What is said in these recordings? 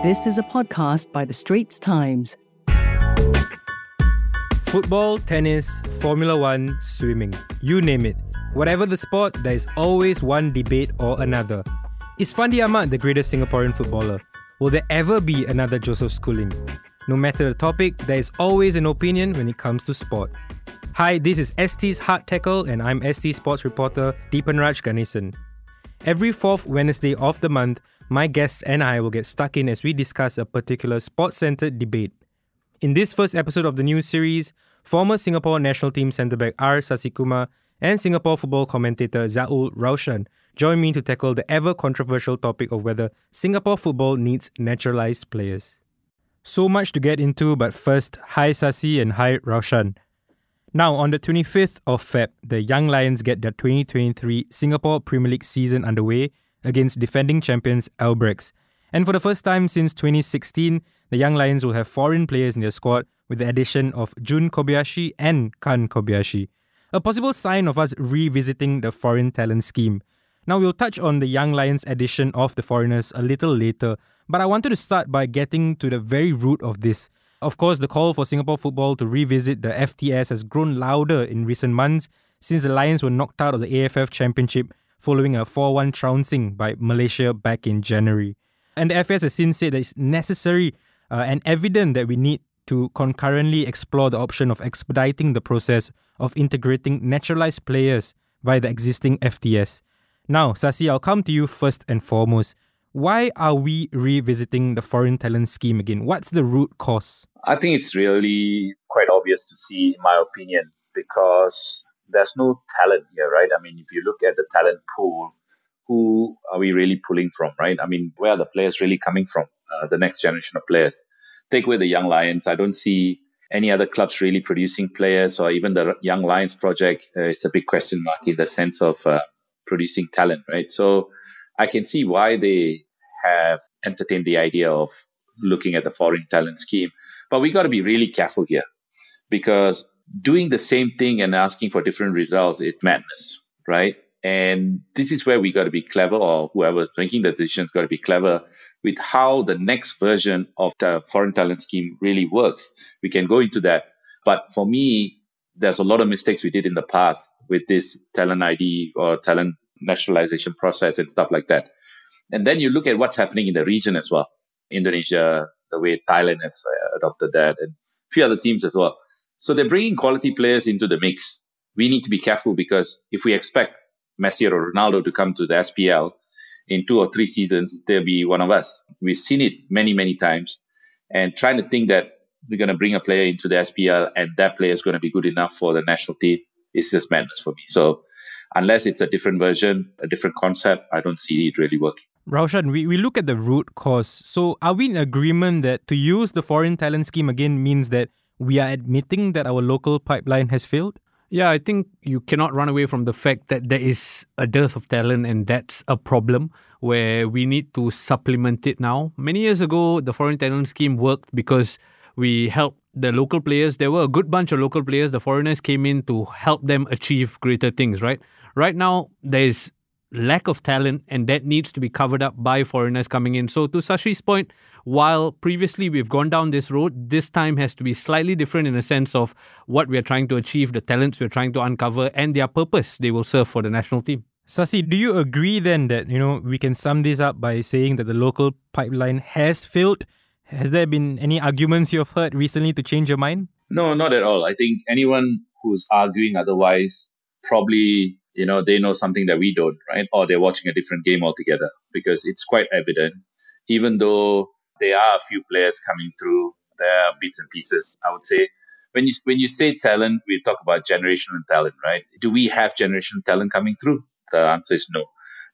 This is a podcast by The Straits Times. Football, tennis, Formula One, swimming, you name it. Whatever the sport, there is always one debate or another. Is Fandi Ahmad the greatest Singaporean footballer? Will there ever be another Joseph Schooling? No matter the topic, there is always an opinion when it comes to sport. Hi, this is ST's Hard Tackle, and I'm ST sports reporter Deepanraj Ganesan. Every fourth Wednesday of the month, my guests and I will get stuck in as we discuss a particular sports centered debate. In this first episode of the new series, former Singapore national team centre back R. Sasikumar and Singapore football commentator Zia-ul Raushan join me to tackle the ever controversial topic of whether Singapore football needs naturalised players. So much to get into, but first, hi Sasi and hi Raushan. Now, on the 25th of Feb, the Young Lions get their 2023 Singapore Premier League season underway against defending champions Albirex. And for the first time since 2016, the Young Lions will have foreign players in their squad with the addition of Jun Kobayashi and Kan Kobayashi, a possible sign of us revisiting the foreign talent scheme. Now, we'll touch on the Young Lions addition of the foreigners a little later, but I wanted to start by getting to the very root of this. Of course, the call for Singapore football to revisit the FTS has grown louder in recent months since the Lions were knocked out of the AFF Championship following a 4 1 trouncing by Malaysia back in January. And the FS has since said that it's necessary uh, and evident that we need to concurrently explore the option of expediting the process of integrating naturalized players via the existing FTS. Now, Sasi, I'll come to you first and foremost. Why are we revisiting the foreign talent scheme again? What's the root cause? I think it's really quite obvious to see, in my opinion, because there's no talent here, right? I mean, if you look at the talent pool, who are we really pulling from, right? I mean, where are the players really coming from? Uh, the next generation of players. Take away the Young Lions. I don't see any other clubs really producing players, or even the Young Lions project. Uh, it's a big question mark in the sense of uh, producing talent, right? So I can see why they have entertained the idea of looking at the foreign talent scheme. But we got to be really careful here because doing the same thing and asking for different results, it's madness, right? And this is where we got to be clever, or whoever's making the decisions got to be clever with how the next version of the foreign talent scheme really works. We can go into that. But for me, there's a lot of mistakes we did in the past with this talent ID or talent nationalization process and stuff like that. And then you look at what's happening in the region as well. Indonesia, the way Thailand has uh, adopted that, and a few other teams as well. So they're bringing quality players into the mix. We need to be careful because if we expect Messi or Ronaldo to come to the SPL in two or three seasons, they'll be one of us. We've seen it many, many times. And trying to think that we're going to bring a player into the SPL and that player is going to be good enough for the national team is just madness for me. So unless it's a different version, a different concept, I don't see it really working. Raushan, we, we look at the root cause. So are we in agreement that to use the foreign talent scheme again means that we are admitting that our local pipeline has failed? Yeah, I think you cannot run away from the fact that there is a dearth of talent, and that's a problem where we need to supplement it now. Many years ago, the foreign talent scheme worked because we helped the local players. There were a good bunch of local players. The foreigners came in to help them achieve greater things, right? Right now, there is lack of talent, and that needs to be covered up by foreigners coming in. So, to Sasi's point, while previously we've gone down this road, this time has to be slightly different in a sense of what we are trying to achieve, the talents we're trying to uncover, and their purpose they will serve for the national team. Sasi, do you agree then that you know we can sum this up by saying that the local pipeline has failed? Has there been any arguments you've heard recently to change your mind? No, not at all. I think anyone who's arguing otherwise probably you know they know something that we don't right or they're watching a different game altogether because it's quite evident even though there are a few players coming through. There are bits and pieces i would say. When you when you say talent we talk about generational talent right? Do we have generational talent coming through? The answer is no.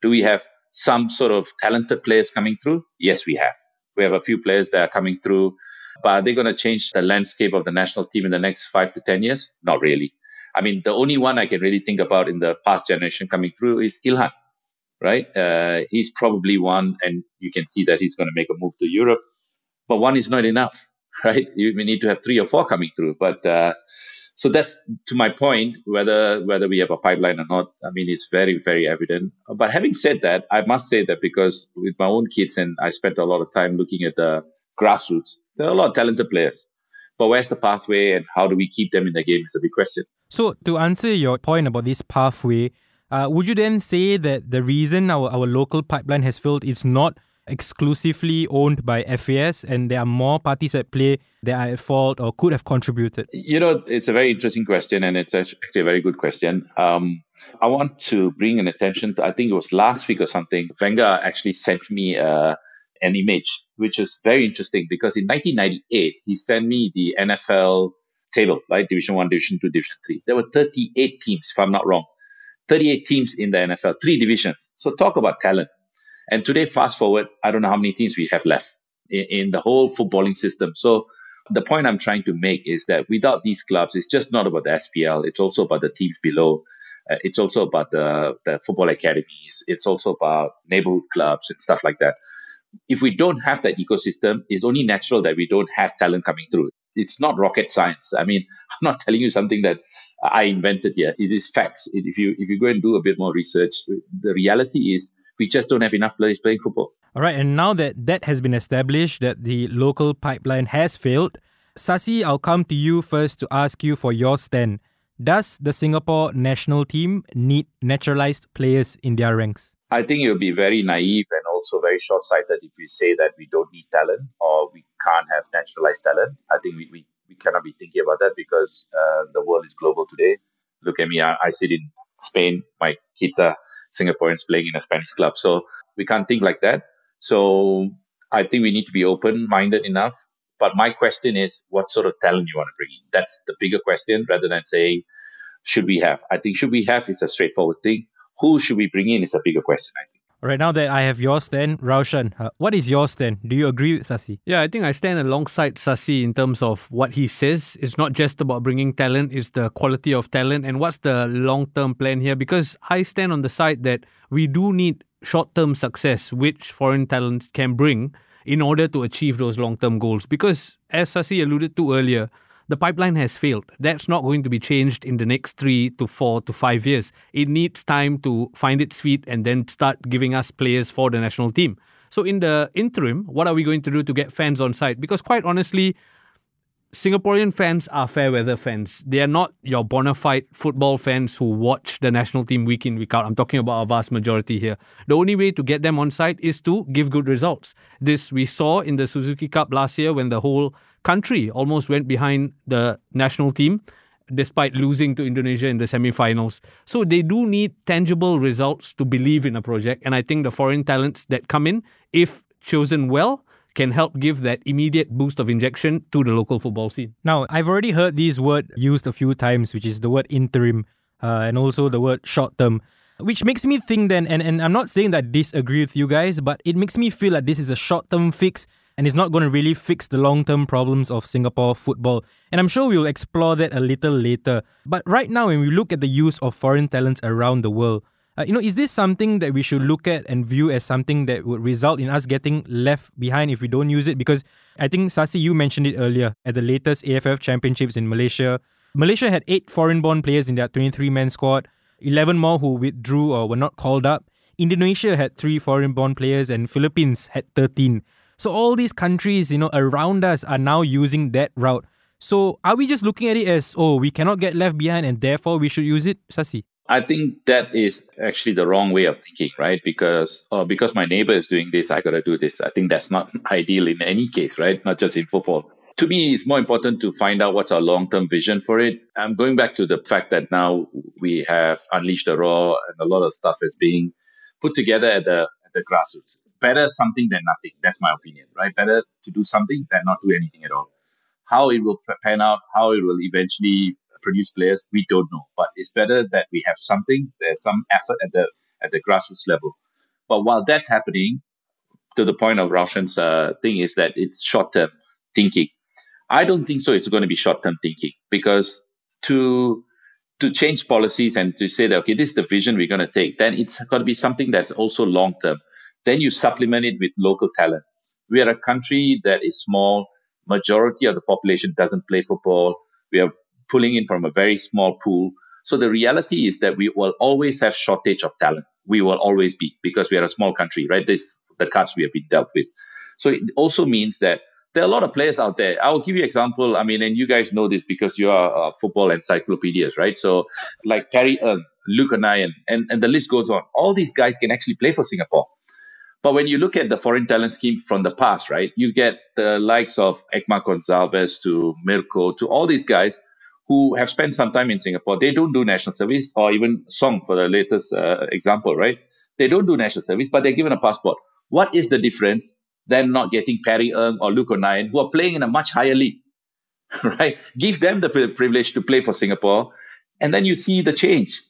Do we have some sort of talented players coming through? Yes we have. We have a few players that are coming through. But are they going to change the landscape of the national team in the next five to ten years? Not really. I mean, the only one I can really think about in the past generation coming through is Ilhan, right? Uh, he's probably one, and you can see that he's going to make a move to Europe. But one is not enough, right? You need to have three or four coming through. But uh, So that's to my point, whether whether we have a pipeline or not. I mean, it's very very evident. But having said that, I must say that because with my own kids and I spent a lot of time looking at the grassroots, there are a lot of talented players. But where's the pathway and how do we keep them in the game is a big question. So to answer your point about this pathway, uh, would you then say that the reason our, our local pipeline has failed is not exclusively owned by FAS and there are more parties at play that are at fault or could have contributed? You know, it's a very interesting question and it's actually a very good question. Um, I want to bring an attention to, I think it was last week or something, Venga actually sent me uh, an image, which is very interesting because in 1998, he sent me the NFL table, right? Division 1, Division 2, Division 3. There were 38 teams, if I'm not wrong. 38 teams in the NFL, three divisions. So talk about talent. And today, fast forward, I don't know how many teams we have left in, in the whole footballing system. So the point I'm trying to make is that without these clubs, it's just not about the SPL. It's also about the teams below. Uh, it's also about the, the football academies. It's also about neighborhood clubs and stuff like that. If we don't have that ecosystem, it's only natural that we don't have talent coming through. It's not rocket science. I mean, I'm not telling you something that I invented here. It is facts. If you if you go and do a bit more research, the reality is we just don't have enough players playing football. All right, and now that that has been established, that the local pipeline has failed, Sasi, I'll come to you first to ask you for your stand. Does the Singapore national team need naturalized players in their ranks? I think it would be very naive and also very short sighted if we say that we don't need talent or we can't have naturalized talent. I think we, we, we cannot be thinking about that because uh, the world is global today. Look at me, I, I sit in Spain, my kids are Singaporeans playing in a Spanish club. So we can't think like that. So I think we need to be open minded enough. But my question is, what sort of talent you want to bring in? That's the bigger question rather than saying, should we have? I think should we have is a straightforward thing. Who should we bring in is a bigger question, I. Right now that I have your stand, Raushan, uh, what is your stand? Do you agree with Sasi? Yeah, I think I stand alongside Sasi in terms of what he says. It's not just about bringing talent, it's the quality of talent and what's the long term plan here. Because I stand on the side that we do need short term success, which foreign talents can bring in order to achieve those long term goals. Because as Sasi alluded to earlier, the pipeline has failed. That's not going to be changed in the next three to four to five years. It needs time to find its feet and then start giving us players for the national team. So, in the interim, what are we going to do to get fans on side? Because, quite honestly, Singaporean fans are fair weather fans. They are not your bona fide football fans who watch the national team week in, week out. I'm talking about a vast majority here. The only way to get them on side is to give good results. This we saw in the Suzuki Cup last year when the whole country almost went behind the national team despite losing to Indonesia in the semi-finals. So they do need tangible results to believe in a project and I think the foreign talents that come in if chosen well can help give that immediate boost of injection to the local football scene. Now, I've already heard these word used a few times, which is the word interim uh, and also the word short term, which makes me think then, and, and I'm not saying that I disagree with you guys, but it makes me feel like this is a short term fix and it's not going to really fix the long term problems of Singapore football. And I'm sure we'll explore that a little later. But right now, when we look at the use of foreign talents around the world, uh, you know, is this something that we should look at and view as something that would result in us getting left behind if we don't use it? Because I think, Sasi, you mentioned it earlier at the latest AFF championships in Malaysia. Malaysia had eight foreign born players in their 23 man squad, 11 more who withdrew or were not called up. Indonesia had three foreign born players, and Philippines had 13. So all these countries, you know, around us are now using that route. So are we just looking at it as, oh, we cannot get left behind and therefore we should use it, Sasi? I think that is actually the wrong way of thinking, right? Because oh, because my neighbor is doing this, I got to do this. I think that's not ideal in any case, right? Not just in football. To me, it's more important to find out what's our long-term vision for it. I'm going back to the fact that now we have unleashed the Roar, and a lot of stuff is being put together at the the grassroots. Better something than nothing. That's my opinion, right? Better to do something than not do anything at all. How it will pan out, how it will eventually produce players, we don't know. But it's better that we have something. There's some effort at the at the grassroots level. But while that's happening, to the point of Raushan's uh, thing is that it's short term thinking. I don't think so. It's going to be short term thinking because to to change policies and to say that okay, this is the vision we're going to take, then it's got to be something that's also long term. Then you supplement it with local talent. We are a country that is small. Majority of the population doesn't play football. We are pulling in from a very small pool. So the reality is that we will always have shortage of talent. We will always be because we are a small country, right? This the cards we have been dealt with. So it also means that there are a lot of players out there. I will give you an example. I mean, and you guys know this because you are uh, football encyclopedias, right? So, like Perry Ng, Luke O'Nien, and, and the list goes on. All these guys can actually play for Singapore. But when you look at the foreign talent scheme from the past, right, you get the likes of Egmar Gonçalves to Mirko to all these guys who have spent some time in Singapore. They don't do national service, or even Song for the latest uh, example, right? They don't do national service, but they're given a passport. What is the difference than not getting Perry Ng or Luke O'Nien, who are playing in a much higher league, right? Give them the privilege to play for Singapore, and then you see the change.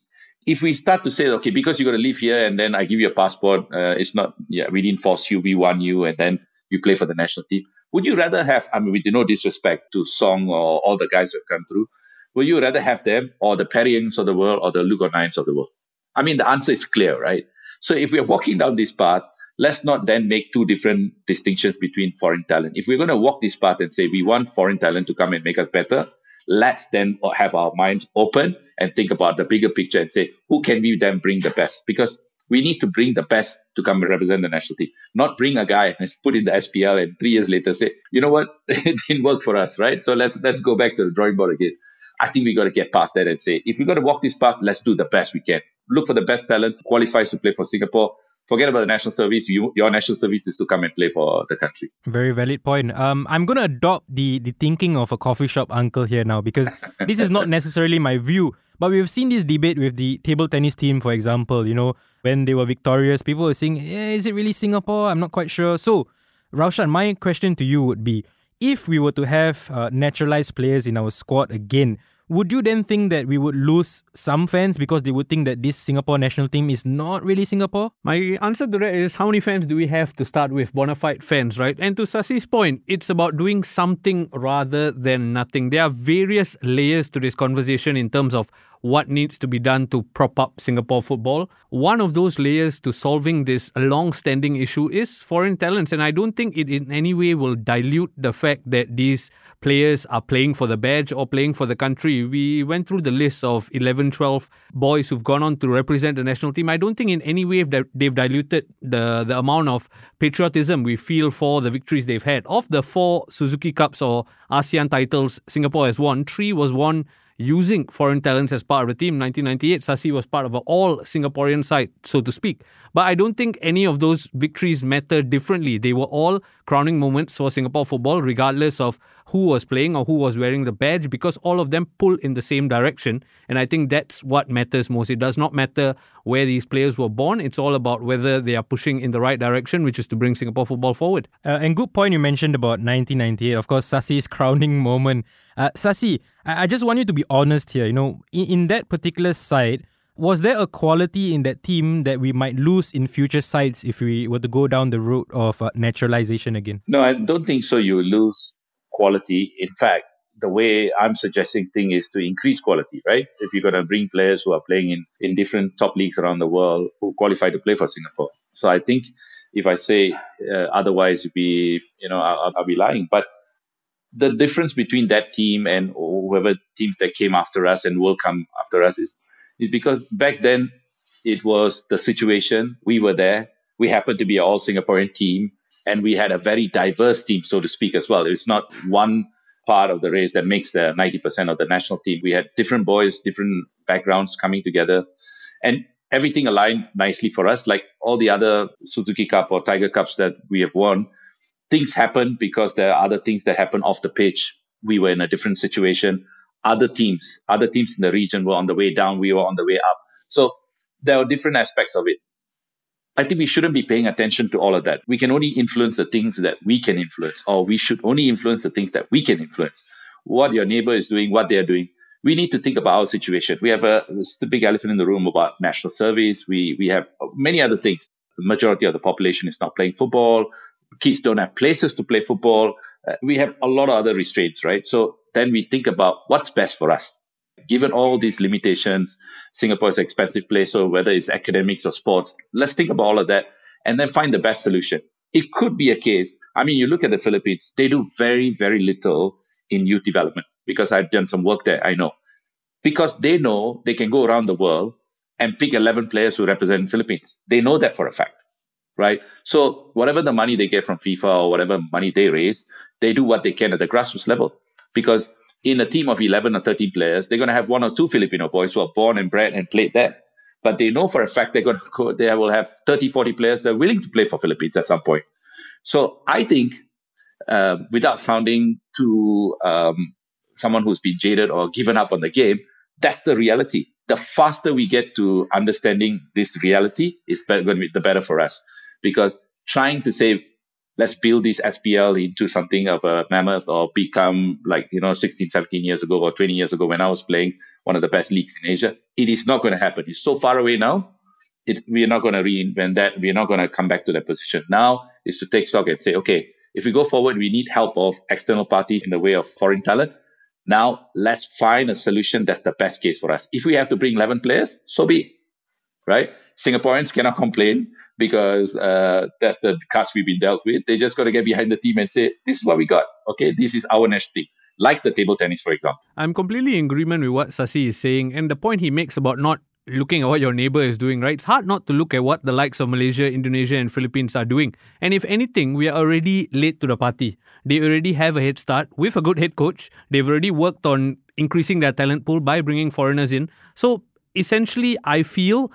If we start to say, okay, because you're going to live here and then I give you a passport, uh, it's not, yeah, we didn't force you, we won you, and then you play for the national team. Would you rather have, I mean, with no disrespect to Song or all the guys who have come through, would you rather have them or the Perry Ngs of the world or the Luke O'Niens of the world? I mean, the answer is clear, right? So if we are walking down this path, let's not then make two different distinctions between foreign talent. If we're going to walk this path and say we want foreign talent to come and make us better, let's then have our minds open and think about the bigger picture and say who can we then bring the best? Because we need to bring the best to come and represent the national team not bring a guy and put in the spl and three years later say you know what? It didn't work for us right? So let's let's go back to the drawing board again. I think we got to get past that and say if we're going to walk this path let's do the best we can. Look for the best talent qualifies to play for singapore forget about the national service. You, your national service is to come and play for the country. Very valid point. Um, I'm going to adopt the, the thinking of a coffee shop uncle here now because this is not necessarily my view. But we've seen this debate with the table tennis team, for example. You know, when they were victorious, people were saying, eh, is it really Singapore? I'm not quite sure. So, Raushan, my question to you would be if we were to have uh, naturalized players in our squad again, would you then think that we would lose some fans because they would think that this Singapore national team is not really Singapore? My answer to that is how many fans do we have to start with? Bona fide fans, right? And to Sasi's point, it's about doing something rather than nothing. There are various layers to this conversation in terms of what needs to be done to prop up Singapore football. One of those layers to solving this long standing issue is foreign talents. And I don't think it in any way will dilute the fact that these players are playing for the badge or playing for the country. We went through the list of 11, 12 boys who've gone on to represent the national team. I don't think in any way they've diluted the, the amount of patriotism we feel for the victories they've had. Of the four Suzuki Cups or ASEAN titles Singapore has won, three was won using foreign talents as part of the team. 1998, Sasi was part of an all Singaporean side, so to speak. But I don't think any of those victories matter differently. They were all crowning moments for Singapore football, regardless of who was playing or who was wearing the badge, because all of them pull in the same direction. And I think that's what matters most. It does not matter where these players were born. It's all about whether they are pushing in the right direction, which is to bring Singapore football forward. Uh, and good point you mentioned about 1998. Of course, Sasi's crowning moment. Uh, Sasi, I, I just want you to be honest here. You know, in, in that particular side, was there a quality in that team that we might lose in future sides if we were to go down the route of uh, naturalization again? No, I don't think so. You lose quality. In fact, the way I'm suggesting thing is to increase quality, right? If you're going to bring players who are playing in, in different top leagues around the world who qualify to play for Singapore. So I think if I say uh, otherwise, be you know I'll, I'll be lying. But the difference between that team and whoever teams that came after us and will come after us is, is because back then it was the situation. We were there. We happened to be an all Singaporean team and we had a very diverse team, so to speak, as well. It's not one part of the race that makes the 90% of the national team. We had different boys, different backgrounds coming together and everything aligned nicely for us. Like all the other Suzuki Cup or Tiger Cups that we have won, things happen because there are other things that happen off the pitch. We were in a different situation. Other teams, other teams in the region were on the way down. We were on the way up. So there are different aspects of it. I think we shouldn't be paying attention to all of that. We can only influence the things that we can influence, or we should only influence the things that we can influence. What your neighbor is doing, what they're doing. We need to think about our situation. We have a the big elephant in the room about national service. We we have many other things. The majority of the population is not playing football kids don't have places to play football. Uh, we have a lot of other restraints, right? So then we think about what's best for us. Given all these limitations, Singapore is an expensive place, so whether it's academics or sports, let's think about all of that and then find the best solution. It could be a case. I mean, you look at the Philippines, they do very, very little in youth development. because I've done some work there. I know because they know they can go around the world and pick 11 players who represent Philippines. They know that for a fact, right? So whatever the money they get from FIFA or whatever money they raise, they do what they can at the grassroots level because in a team of 11 or 13 players, they're going to have one or two Filipino boys who are born and bred and played there. But they know for a fact they're going to go, they will have 30, 40 players that are willing to play for Philippines at some point. So I think, uh, without sounding to um, someone who's been jaded or given up on the game, that's the reality. The faster we get to understanding this reality, is going to be the better for us. Because trying to say let's build this SPL into something of a mammoth or become like, you know, 16, 17 years ago or 20 years ago when I was playing one of the best leagues in Asia. It is not going to happen. It's so far away now. It, we are not going to reinvent that. We are not going to come back to that position. Now is to take stock and say, okay, if we go forward, we need help of external parties in the way of foreign talent. Now let's find a solution that's the best case for us. If we have to bring 11 players, so be it, right? Singaporeans cannot complain because uh, that's the cards we've been dealt with. They just got to get behind the team and say, this is what we got. Okay, this is our national team. Like the table tennis, for example. I'm completely in agreement with what Sasi is saying, and the point he makes about not looking at what your neighbor is doing, right? It's hard not to look at what the likes of Malaysia, Indonesia, and Philippines are doing. And if anything, we are already late to the party. They already have a head start with a good head coach. They've already worked on increasing their talent pool by bringing foreigners in. So essentially, I feel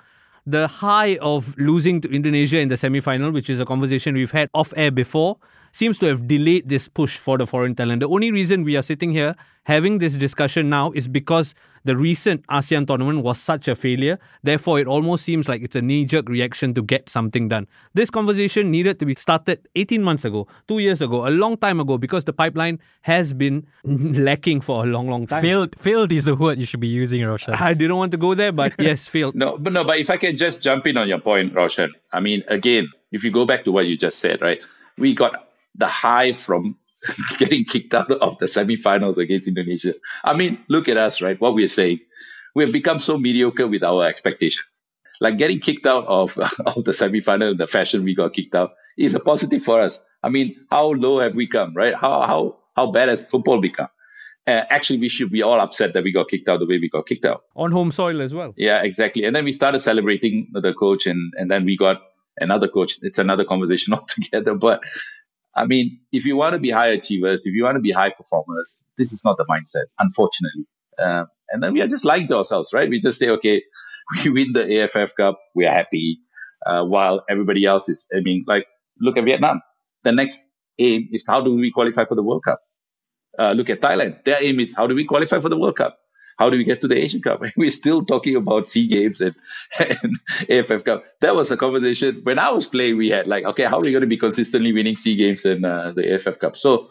the high of losing to Indonesia in the semi final, which is a conversation we've had off air before, seems to have delayed this push for the foreign talent. The only reason we are sitting here having this discussion now is because the recent ASEAN tournament was such a failure. Therefore, it almost seems like it's a knee jerk reaction to get something done. This conversation needed to be started 18 months ago, two years ago, a long time ago, because the pipeline has been lacking for a long, long time. Failed, failed is the word you should be using, Raushan. I didn't want to go there, but yes, failed. No, but no, but if I can just jump in on your point, Raushan. I mean, again, if you go back to what you just said, right? We got the high from getting kicked out of the semi-finals against Indonesia. I mean, look at us, right? What we're saying. We have become so mediocre with our expectations. Like getting kicked out of, of the semi-final in the fashion we got kicked out is a positive for us. I mean, how low have we come, right? How how how bad has football become? Uh, actually, we should be all upset that we got kicked out the way we got kicked out. On home soil as well. Yeah, exactly. And then we started celebrating the coach, and, and then we got another coach. It's another conversation altogether. But I mean, if you want to be high achievers, if you want to be high performers, this is not the mindset, unfortunately. Uh, and then we are just lying to ourselves, right? We just say, okay, we win the AFF Cup, we are happy, uh, while everybody else is, I mean, like, look at Vietnam. The next aim is how do we qualify for the World Cup? Uh, look at Thailand. Their aim is how do we qualify for the World Cup? How do we get to the Asian Cup? We're still talking about SEA Games and, and AFF Cup. That was a conversation when I was playing. We had like, okay, how are we going to be consistently winning SEA Games and uh, the AFF Cup? So,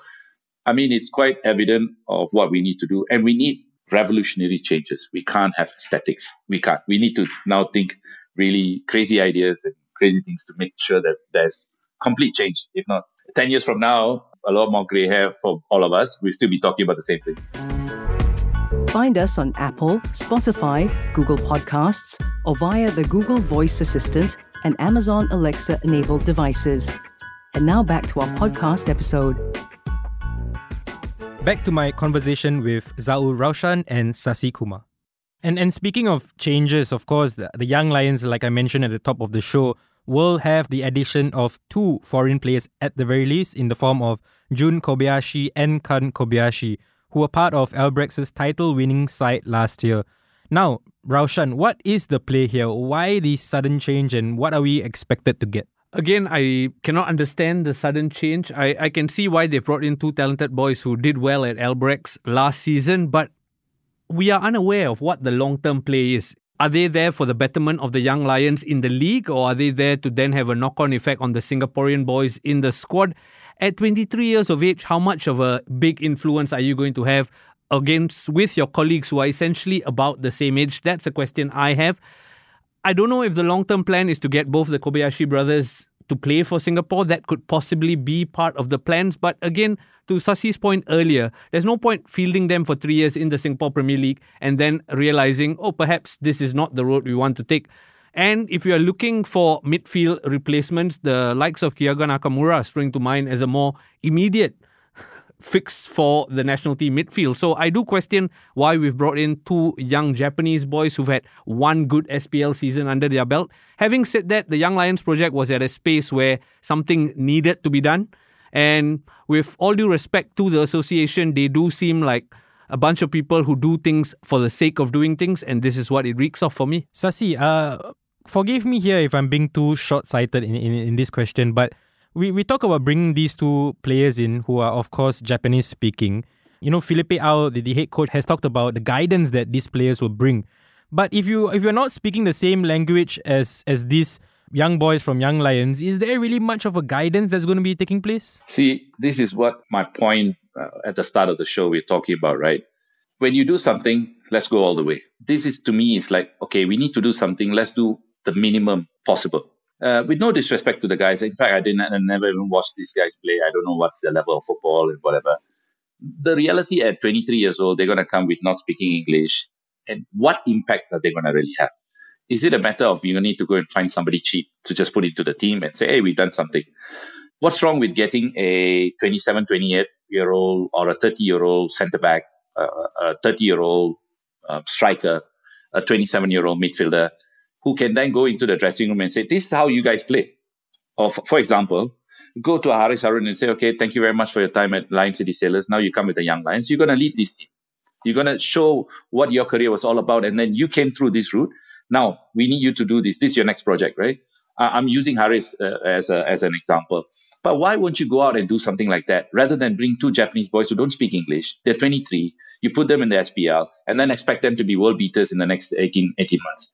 I mean, it's quite evident of what we need to do, and we need revolutionary changes. We can't have statics. We can't. We need to now think really crazy ideas and crazy things to make sure that there's complete change. If not, 10 years from now, a lot more gray hair for all of us, we'll still be talking about the same thing. Find us on Apple, Spotify, Google Podcasts, or via the Google Voice Assistant and Amazon Alexa enabled devices. And now back to our podcast episode. Back to my conversation with Zia-ul Raushan and Sasi Kumar. And and speaking of changes, of course, the, the Young Lions, like I mentioned at the top of the show, will have the addition of two foreign players at the very least in the form of Jun Kobayashi and Kan Kobayashi, who were part of Albirex title winning side last year. Now, Raushan, what is the play here? Why the sudden change and what are we expected to get? Again, I cannot understand the sudden change. I, I can see why they brought in two talented boys who did well at Albirex last season, but we are unaware of what the long term play is. Are they there for the betterment of the young Lions in the league, or are they there to then have a knock on effect on the Singaporean boys in the squad? At 23 years of age, how much of a big influence are you going to have against with your colleagues who are essentially about the same age? That's a question I have. I don't know if the long term plan is to get both the Kobayashi brothers to play for Singapore. That could possibly be part of the plans. But again, to Sasi's point earlier, there's no point fielding them for three years in the Singapore Premier League and then realizing, oh, perhaps this is not the road we want to take. And if you are looking for midfield replacements, the likes of Kyoga Nakamura spring to mind as a more immediate fix for the national team midfield. So I do question why we've brought in two young Japanese boys who've had one good SPL season under their belt. Having said that, the Young Lions project was at a space where something needed to be done. And with all due respect to the association, they do seem like a bunch of people who do things for the sake of doing things, and this is what it reeks of for me. Sasi, uh, forgive me here if I'm being too short sighted in, in, in this question, but we, we talk about bringing these two players in who are, of course, Japanese speaking. You know, Philippe Aw, the, the head coach, has talked about the guidance that these players will bring. But if you if you're not speaking the same language as as these young boys from Young Lions, is there really much of a guidance that's going to be taking place? See, this is what my point uh, at the start of the show we're talking about, right? When you do something, let's go all the way. This is to me, it's like, okay, we need to do something, let's do the minimum possible. Uh, with no disrespect to the guys. In fact, I didn't, I never even watched these guys play. I don't know what's the level of football and whatever. The reality at 23 years old, they're going to come with not speaking English. And what impact are they going to really have? Is it a matter of you need to go and find somebody cheap to just put into the team and say, hey, we've done something? What's wrong with getting a 27, 28 year old or a 30 year old centre back, uh, a 30 year old uh, striker, a 27 year old midfielder who can then go into the dressing room and say, This is how you guys play. Or, for, for example, go to Haris Harun and say, Okay, thank you very much for your time at Lion City Sailors. Now you come with the Young Lions. You're going to lead this team. You're going to show what your career was all about. And then you came through this route. Now we need you to do this. This is your next project, right? I'm using Haris uh, as, a, as an example. But why won't you go out and do something like that rather than bring two Japanese boys who don't speak English? They're 23. You put them in the SPL and then expect them to be world beaters in the next 18, 18 months.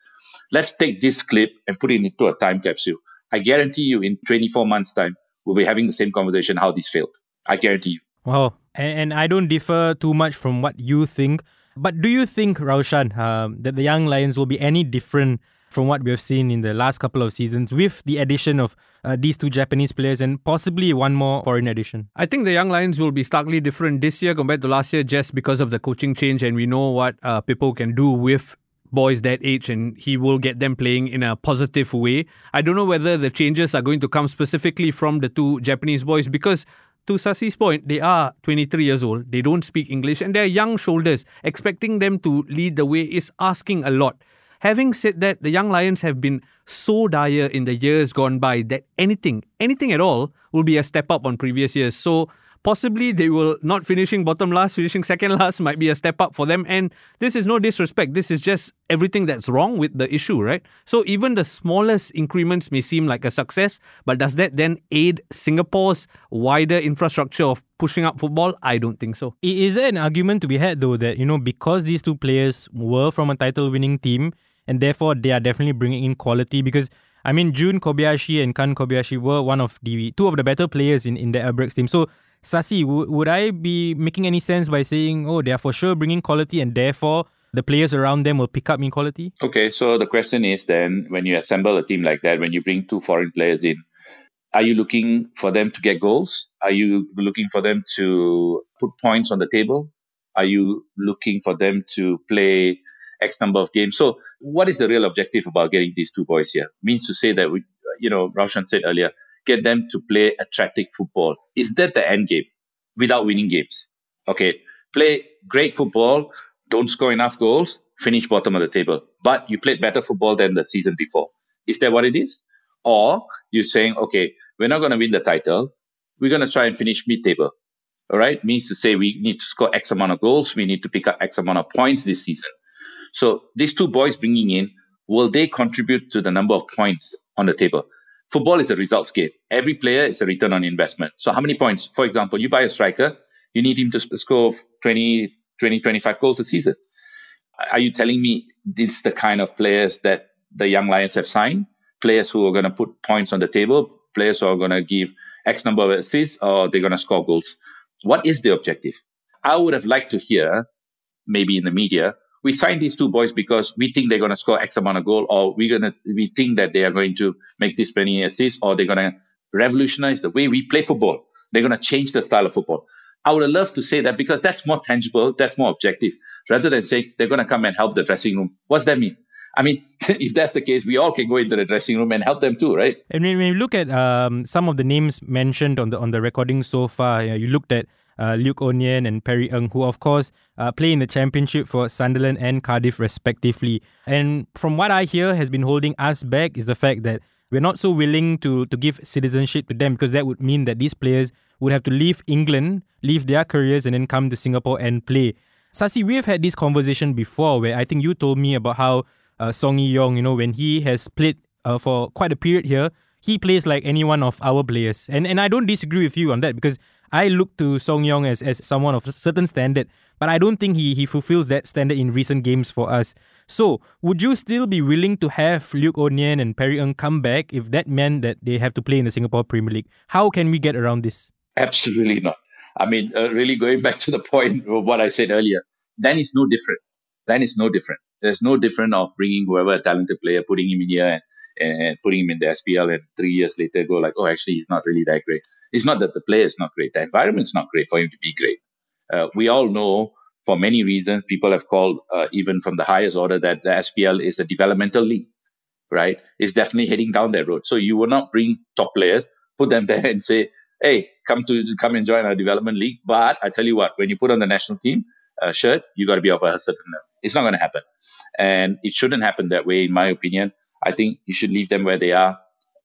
Let's take this clip and put it into a time capsule. I guarantee you, in 24 months' time, we'll be having the same conversation how this failed. I guarantee you. Well, And, I don't differ too much from what you think. But do you think, Raushan, um, that the Young Lions will be any different from what we have seen in the last couple of seasons with the addition of uh, these two Japanese players and possibly one more foreign addition? I think the Young Lions will be starkly different this year compared to last year just because of the coaching change, and we know what uh, Pippo can do with boys that age and he will get them playing in a positive way. I don't know whether the changes are going to come specifically from the two Japanese boys because to Sasi's point, they are 23 years old, they don't speak English, and they're young shoulders. Expecting them to lead the way is asking a lot. Having said that, the Young Lions have been so dire in the years gone by that anything, anything at all, will be a step up on previous years. So Possibly they will not finishing bottom last, finishing second last might be a step up for them. And this is no disrespect. This is just everything that's wrong with the issue, right? So even the smallest increments may seem like a success, but does that then aid Singapore's wider infrastructure of pushing up football? I don't think so. Is there an argument to be had though that, you know, because these two players were from a title winning team and therefore they are definitely bringing in quality because I mean, Jun Kobayashi and Kan Kobayashi were one of the two of the better players in, in the Albirex team. So Sasi, w- would I be making any sense by saying, oh, they are for sure bringing quality and therefore the players around them will pick up in quality? Okay, so the question is then when you assemble a team like that, when you bring two foreign players in, are you looking for them to get goals? Are you looking for them to put points on the table? Are you looking for them to play X number of games? So, what is the real objective about getting these two boys here? Means to say that we, you know, Raushan said earlier, get them to play attractive football. Is that the end game without winning games? Okay, play great football, don't score enough goals, finish bottom of the table. But you played better football than the season before. Is that what it is? Or you're saying, okay, we're not going to win the title. We're going to try and finish mid table. All right. Means to say we need to score X amount of goals. We need to pick up X amount of points this season. So these two boys bringing in, will they contribute to the number of points on the table? Football is a results game. Every player is a return on investment. So how many points? For example, you buy a striker, you need him to score 20, 20, 25 goals a season. Are you telling me this is the kind of players that the young Lions have signed? Players who are going to put points on the table, players who are going to give X number of assists, or they're going to score goals. What is the objective? I would have liked to hear, maybe in the media, we signed these two boys because we think they're going to score X amount of goal, or we're going to we think that they are going to make this many assists, or they're going to revolutionize the way we play football. They're going to change the style of football. I would love to say that because that's more tangible, that's more objective, rather than saying they're going to come and help the dressing room. What's that mean? I mean, if that's the case, we all can go into the dressing room and help them too, right? And when you look at um, some of the names mentioned on the on the recording so far, you, know, you looked at uh, Luke O'Nien and Perry Ng, who of course uh, play in the championship for Sunderland and Cardiff respectively. And from what I hear has been holding us back is the fact that we're not so willing to to give citizenship to them because that would mean that these players would have to leave England, leave their careers, and then come to Singapore and play. Sasi, we have had this conversation before where I think you told me about how uh, Song Ui-young, you know, when he has played uh, for quite a period here, he plays like any one of our players. And and I don't disagree with you on that because I look to Song Yong as, as someone of a certain standard, but I don't think he, he fulfills that standard in recent games for us. So, would you still be willing to have Luke O'Nien and Perry Ng come back if that meant that they have to play in the Singapore Premier League? How can we get around this? Absolutely not. I mean, uh, really going back to the point of what I said earlier, then it's no different. Then it's no different. There's no different of bringing whoever a talented player, putting him in here and, and putting him in the SPL, and three years later go like, oh, actually, he's not really that great. It's not that the player is not great. The environment's not great for him to be great. Uh, we all know for many reasons, people have called, uh, even from the highest order, that the SPL is a developmental league, right? It's definitely heading down that road. So you will not bring top players, put them there and say, hey, come to come and join our development league. But I tell you what, when you put on the national team uh, shirt, you got to be of a certain level. It's not going to happen. And it shouldn't happen that way, in my opinion. I think you should leave them where they are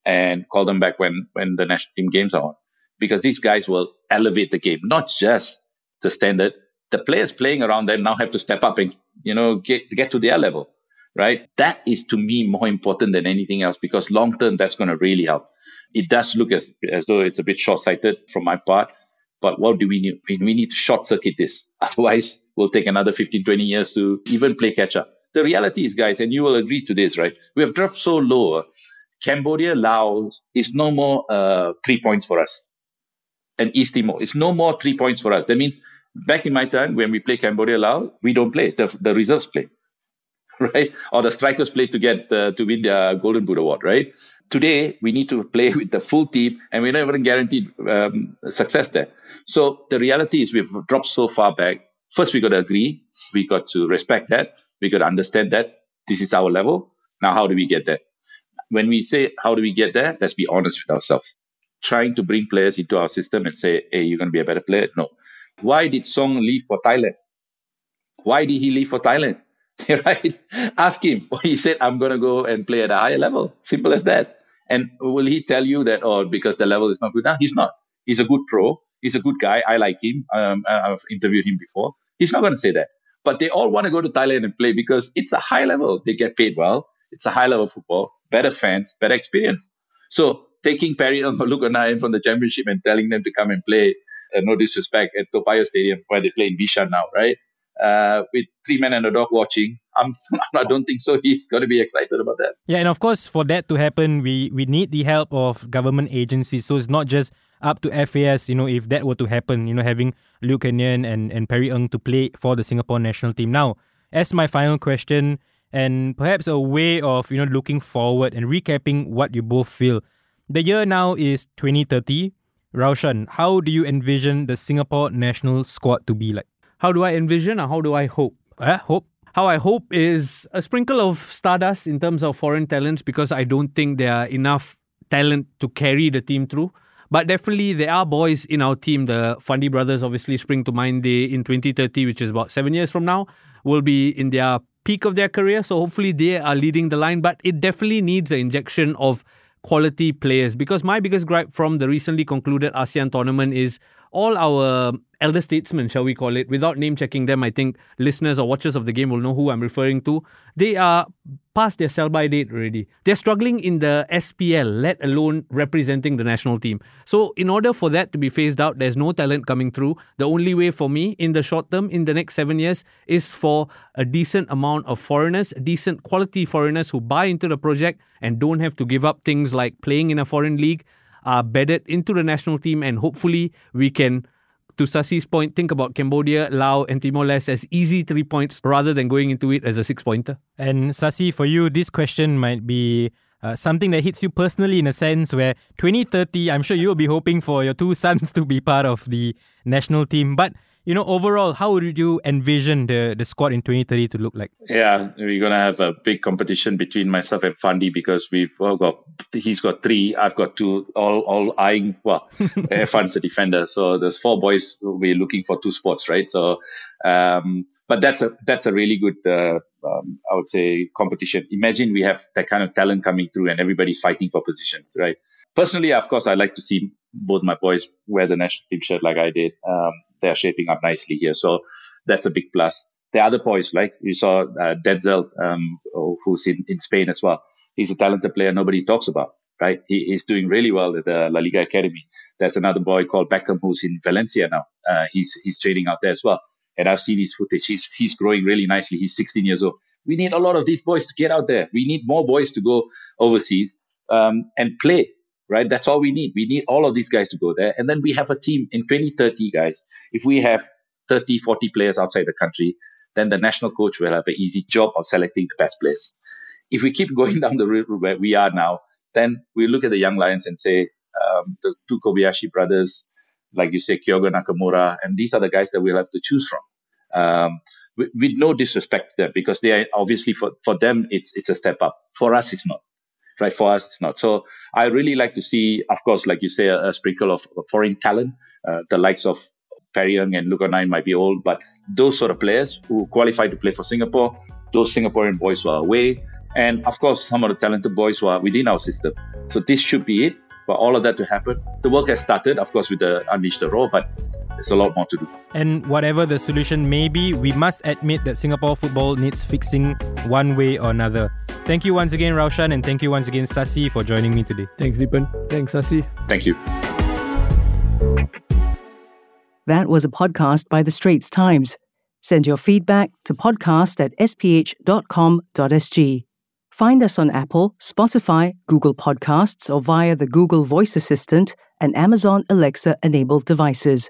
and call them back when, when the national team games are on. Because these guys will elevate the game, not just the standard. The players playing around them now have to step up and, you know, get, get to their level, right? That is to me more important than anything else because long term, that's going to really help. It does look as, as though it's a bit short sighted from my part, but what do we need? We need to short circuit this. Otherwise, we'll take another 15, 20 years to even play catch up. The reality is, guys, and you will agree to this, right? We have dropped so low. Cambodia, Laos is no more uh, three points for us. And East Timor is no more three points for us. That means back in my time, when we play Cambodia, Laos, we don't play. The, the reserves play, right? Or the strikers play to get uh, to win the Golden Boot Award, right? Today, we need to play with the full team, and we're not even guaranteed um, success there. So the reality is we've dropped so far back. First, we got to agree. We got to respect that. We got to understand that this is our level. Now, how do we get there? When we say, how do we get there? Let's be honest with ourselves. Trying to bring players into our system and say, hey, you're going to be a better player? No. Why did Song leave for Thailand? Why did he leave for Thailand? right? Ask him. He said, I'm going to go and play at a higher level. Simple as that. And will he tell you that, oh, because the level is not good? No, he's not. He's a good pro. He's a good guy. I like him. Um, I've interviewed him before. He's not going to say that. But they all want to go to Thailand and play because it's a high level. They get paid well. It's a high level football, better fans, better experience. So taking Perry Luke and from the championship and telling them to come and play, uh, no disrespect, at Toa Payoh Stadium where they play in Bishan now, right? Uh, with three men and a dog watching, I'm, I don't think so. He's going to be excited about that. Yeah, and of course, for that to happen, we we need the help of government agencies. So it's not just up to FAS, you know, if that were to happen, you know, having Luke O'Nien and, and Perry Ng to play for the Singapore national team. Now, as my final question, and perhaps a way of, you know, looking forward and recapping what you both feel. The year now is 2030. Raushan, how do you envision the Singapore national squad to be like? How do I envision or how do I hope? Uh, hope. How I hope is a sprinkle of stardust in terms of foreign talents because I don't think there are enough talent to carry the team through. But definitely, there are boys in our team. The Fandi brothers obviously spring to mind. They in 2030, which is about seven years from now, will be in their peak of their career. So hopefully, they are leading the line. But it definitely needs an injection of quality players. Because my biggest gripe from the recently concluded ASEAN tournament is all our elder statesmen, shall we call it, without name checking them, I think listeners or watchers of the game will know who I'm referring to. They are past their sell by date already. They're struggling in the SPL, let alone representing the national team. So, in order for that to be phased out, there's no talent coming through. The only way for me in the short term, in the next seven years, is for a decent amount of foreigners, decent quality foreigners who buy into the project and don't have to give up things like playing in a foreign league, are bedded into the national team, and hopefully we can to Sasi's point, think about Cambodia, Laos, and Timor Leste as easy three points rather than going into it as a six pointer. And Sasi, for you, this question might be uh, something that hits you personally in a sense where 2030, I'm sure you'll be hoping for your two sons to be part of the national team. But you know, overall, how would you envision the, the squad in 2030 to look like? Yeah, we're gonna have a big competition between myself and Fandi because we've all got he's got three, I've got two, all all eyeing well, Irfan's a defender, so there's four boys. We're looking for two spots, right? So, um, but that's a that's a really good, uh, um, I would say, competition. Imagine we have that kind of talent coming through, and everybody's fighting for positions, right? Personally, of course, I like to see both my boys wear the national team shirt like I did. Um, they're shaping up nicely here. So that's a big plus. The other boys, like you saw uh, Denzel, um, who's in, in Spain as well. He's a talented player nobody talks about, right? He, he's doing really well at the La Liga Academy. There's another boy called Beckham who's in Valencia now. Uh, he's he's training out there as well. And I've seen his footage. He's he's growing really nicely. He's 16 years old. We need a lot of these boys to get out there. We need more boys to go overseas um, and play right? That's all we need. We need all of these guys to go there. And then we have a team in 2030, guys. If we have 30, 40 players outside the country, then the national coach will have an easy job of selecting the best players. If we keep going down the route where we are now, then we look at the young lions and say, um, the two Kobayashi brothers, like you say, Kyoga Nakamura, and these are the guys that we'll have to choose from. Um, with, with no disrespect to them, because they are obviously for, for them it's it's a step up. For us, it's not right? For us, it's not. So I really like to see, of course, like you say, a, a sprinkle of foreign talent, uh, the likes of Perry Ng and Luca Nine might be old, but those sort of players who qualify to play for Singapore, those Singaporean boys who are away, and of course, some of the talented boys who are within our system. So this should be it. For all of that to happen, the work has started, of course, with the Unleash the Roar, but there's a lot more to do. And whatever the solution may be, we must admit that Singapore football needs fixing one way or another. Thank you once again, Raushan, and thank you once again, Sasi, for joining me today. Thanks, Deepan. Thanks, Sasi. Thank you. That was a podcast by The Straits Times. Send your feedback to podcast at sph.com.sg. Find us on Apple, Spotify, Google Podcasts, or via the Google Voice Assistant and Amazon Alexa enabled devices.